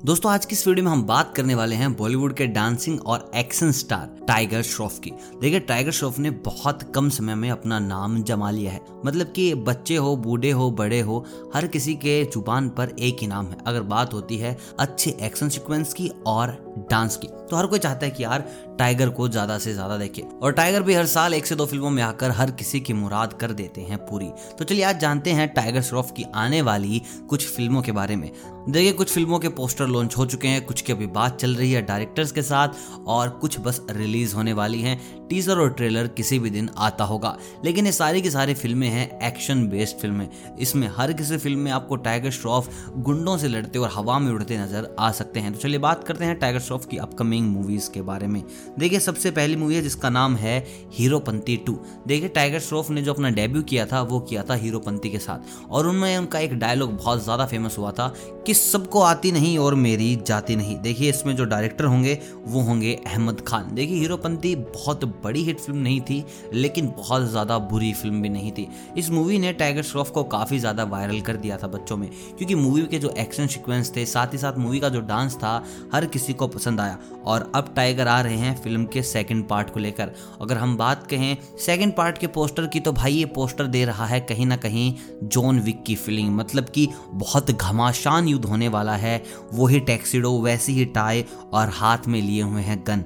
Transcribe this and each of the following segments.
दोस्तों, आज की इस वीडियो में हम बात करने वाले हैं बॉलीवुड के डांसिंग और एक्शन स्टार टाइगर श्रॉफ की। देखिए, टाइगर श्रॉफ ने बहुत कम समय में अपना नाम जमा लिया है। मतलब कि बच्चे हो, बूढ़े हो, बड़े हो, हर किसी के ज़ुबान पर एक ही नाम है। अगर बात होती है अच्छे एक्शन सिक्वेंस की और डांस की तो हर कोई चाहता है कि यार, टाइगर को ज़्यादा से ज़्यादा देखे। और टाइगर भी हर साल एक से दो फ़िल्मों में आकर हर किसी की मुराद कर देते हैं पूरी। तो चलिए, आज जानते हैं टाइगर श्रॉफ की आने वाली कुछ फ़िल्मों के बारे में। देखिए, कुछ फ़िल्मों के पोस्टर लॉन्च हो चुके हैं, कुछ की अभी बात चल रही है डायरेक्टर्स के साथ, और कुछ बस रिलीज़ होने वाली हैं। टीजर और ट्रेलर किसी भी दिन आता होगा। लेकिन ये सारी की सारी फ़िल्में हैं एक्शन बेस्ड फ़िल्में। इसमें हर किसी फ़िल्म में आपको टाइगर श्रॉफ गुंडों से लड़ते और हवा में उड़ते नज़र आ सकते हैं। तो चलिए बात करते हैं टाइगर श्रॉफ की अपकमिंग मूवीज़ के बारे में। देखिए, सबसे पहली मूवी है, जिसका नाम है हीरोपंती टू। देखिए टाइगर श्रॉफ ने जो अपना डेब्यू किया था, वो किया था हीरोपंती के साथ। और उनमें उनका एक डायलॉग बहुत ज़्यादा फ़ेमस हुआ था कि सबको आती नहीं और मेरी जाती नहीं। देखिए, इसमें जो डायरेक्टर होंगे, वो होंगे अहमद खान। देखिए, हीरोपंती बहुत बड़ी हिट फ़िल्म नहीं थी, लेकिन बहुत ज़्यादा बुरी फ़िल्म भी नहीं थी। इस मूवी ने टाइगर श्रॉफ को काफ़ी ज़्यादा वायरल कर दिया था बच्चों में, क्योंकि मूवी के जो एक्शन सिक्वेंस थे, साथ ही साथ मूवी का जो डांस था, हर किसी को पसंद आया। और अब टाइगर आ रहे हैं फ़िल्म के सेकेंड पार्ट को लेकर। अगर हम बात कहें सेकेंड पार्ट के पोस्टर की तो भाई ये पोस्टर दे रहा है कहीं ना कहीं जॉन विक की फीलिंग मतलब कि बहुत घमासान युद्ध होने वाला है। वही टैक्सीडो वैसी ही टाई और हाथ में लिए हुए हैं गन।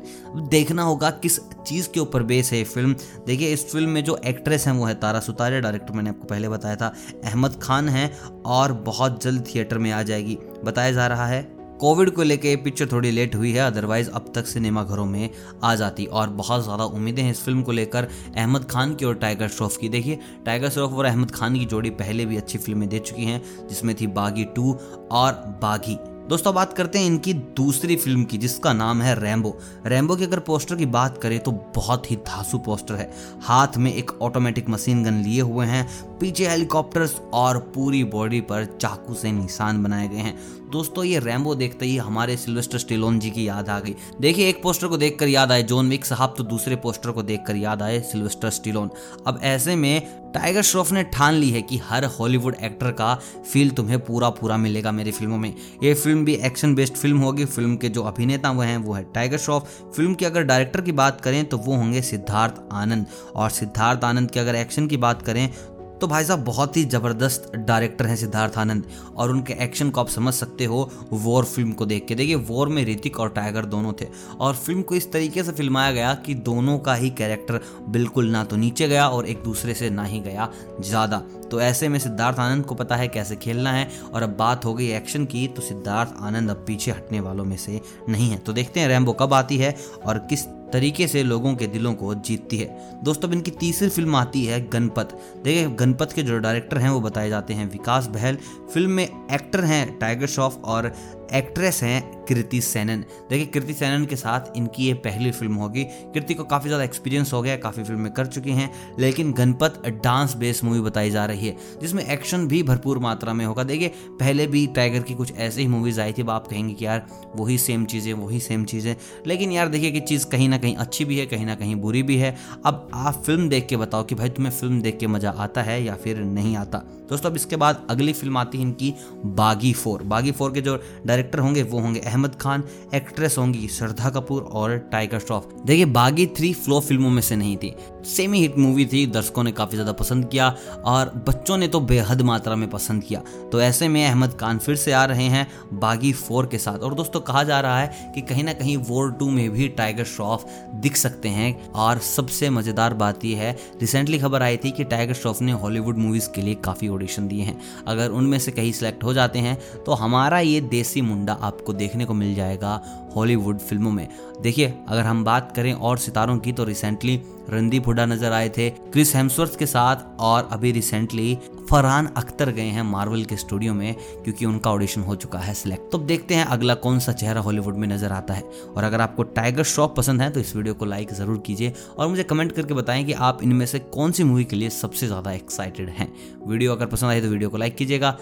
देखना होगा किस चीज़ के ऊपर बेस है ये फ़िल्म। देखिए, इस फ़िल्म में जो एक्ट्रेस हैं वो है तारा सुतारे डायरेक्टर मैंने आपको पहले बताया था। अहमद खान हैं और बहुत जल्द थिएटर में आ जाएगी। बताया जा रहा है कोविड को लेके पिक्चर थोड़ी लेट हुई है अदरवाइज़ अब तक सिनेमा घरों में आ जाती और बहुत ज़्यादा उम्मीदें हैं इस फ़िल्म को लेकर अहमद खान की और टाइगर श्रॉफ की। देखिए, टाइगर श्रॉफ और अहमद खान की जोड़ी पहले भी अच्छी फ़िल्में दे चुकी हैं, जिसमें थी बागी टू और बागी। दोस्तों, बात करते हैं इनकी दूसरी फ़िल्म की, जिसका नाम है रैम्बो रैम्बो की अगर पोस्टर की बात करें तो बहुत ही धासु पोस्टर है। हाथ में एक ऑटोमेटिक मशीन गन लिए हुए हैं पीछे हेलीकॉप्टर्स और पूरी बॉडी पर चाकू से निशान बनाए गए हैं। दोस्तों, ये रैम्बो देखते ही हमारे सिल्वेस्टर स्टिलोन जी की याद आ गई। देखिए, एक पोस्टर को देखकर याद आए। जॉन विक साहब तो दूसरे पोस्टर को देखकर याद आए सिल्वेस्टर स्टिलोन। अब ऐसे में टाइगर श्रॉफ ने ठान ली है कि हर हॉलीवुड एक्टर का फील तुम्हें पूरा पूरा मिलेगा मेरी फ़िल्मों में। ये फ़िल्म भी एक्शन बेस्ड फ़िल्म होगी। फ़िल्म के जो अभिनेता वो हैं, वो है टाइगर श्रॉफ। फ़िल्म की अगर डायरेक्टर की बात करें तो वो होंगे सिद्धार्थ आनंद। और सिद्धार्थ आनंद की अगर एक्शन की बात करें तो भाई साहब, बहुत ही ज़बरदस्त डायरेक्टर हैं सिद्धार्थ आनंद और उनके एक्शन को आप समझ सकते हो वॉर फ़िल्म को देख के। देखिए वॉर में ऋतिक और टाइगर दोनों थे और फ़िल्म को इस तरीके से फिल्माया गया कि दोनों का ही कैरेक्टर बिल्कुल ना तो नीचे गया और एक दूसरे से ना ही गया ज़्यादा। तो ऐसे में सिद्धार्थ आनंद को पता है कैसे खेलना है और अब बात हो गई एक्शन की तो सिद्धार्थ आनंद अब पीछे हटने वालों में से नहीं है। तो देखते हैं रैम्बो कब आती है और किस तरीके से लोगों के दिलों को जीतती है। दोस्तों, अब इनकी तीसरी फ़िल्म आती है गणपत। देखिए, गणपत के जो डायरेक्टर हैं, वो बताए जाते हैं, विकास बहल। फ़िल्म में एक्टर हैं टाइगर श्रॉफ और एक्ट्रेस हैं कृति सेनन। देखिए, कृति सेनन के साथ इनकी ये पहली फ़िल्म होगी। कृति को काफ़ी ज़्यादा एक्सपीरियंस हो गया, काफ़ी फ़िल्में कर चुकी हैं, लेकिन गणपत डांस बेस्ड मूवी बताई जा रही है, जिसमें एक्शन भी भरपूर मात्रा में होगा। देखिए, पहले भी टाइगर की कुछ ऐसी ही मूवीज़ आई थी आप कहेंगे कि यार, वही सेम चीज़ें, वही सेम चीज़ें। लेकिन यार, देखिए कि चीज़ कहीं ना कहीं अच्छी भी है, कहीं ना कहीं बुरी भी है। अब आप फ़िल्म देख के बताओ कि भाई, तुम्हें फ़िल्म देख के मज़ा आता है या फिर नहीं आता? दोस्तों, अब इसके बाद अगली फ़िल्म आती है इनकी, बागी फोर। बागी फोर के जो डायरेक्टर होंगे, वो होंगे अहमद खान, एक्ट्रेस होंगी श्रद्धा कपूर और टाइगर श्रॉफ। देखिए, बागी थ्री फ्लो फ़िल्मों में से नहीं थी। सेमी हिट मूवी थी, दर्शकों ने काफ़ी ज़्यादा पसंद किया और बच्चों ने तो बेहद मात्रा में पसंद किया। तो ऐसे में अहमद खान फिर से आ रहे हैं बागी फोर के साथ। और दोस्तों, कहा जा रहा है कि कहीं ना कहीं वॉर टू में भी टाइगर श्रॉफ दिख सकते हैं और सबसे मज़ेदार बात यह है, रिसेंटली खबर आई थी कि टाइगर श्रॉफ ने हॉलीवुड मूवीज़ के लिए काफ़ी ऑडिशन दिए हैं। अगर उनमें से कहीं सिलेक्ट हो जाते हैं तो हमारा ये देसी मुंडा आपको देखने को मिल जाएगा हॉलीवुड फ़िल्मों में। देखिए, अगर हम बात करें और सितारों की तो रिसेंटली रणदीप हुडा नज़र आए थे क्रिस हेम्सवर्थ के साथ, और अभी रिसेंटली फरहान अख्तर गए हैं मार्वल के स्टूडियो में, क्योंकि उनका ऑडिशन हो चुका है सिलेक्ट तो देखते हैं अगला कौन सा चेहरा हॉलीवुड में नज़र आता है। और अगर आपको टाइगर श्रॉफ पसंद है तो इस वीडियो को लाइक ज़रूर कीजिए, और मुझे कमेंट करके बताएँ कि आप इनमें से कौन सी मूवी के लिए सबसे ज़्यादा एक्साइटेड हैं। वीडियो अगर पसंद आए तो वीडियो को लाइक कीजिएगा।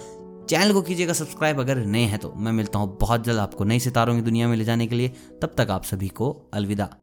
चैनल को कीजिएगा सब्सक्राइब अगर नए हैं तो। मैं मिलता हूँ बहुत जल्द आपको नई सितारों की दुनिया में ले जाने के लिए। तब तक आप सभी को अलविदा।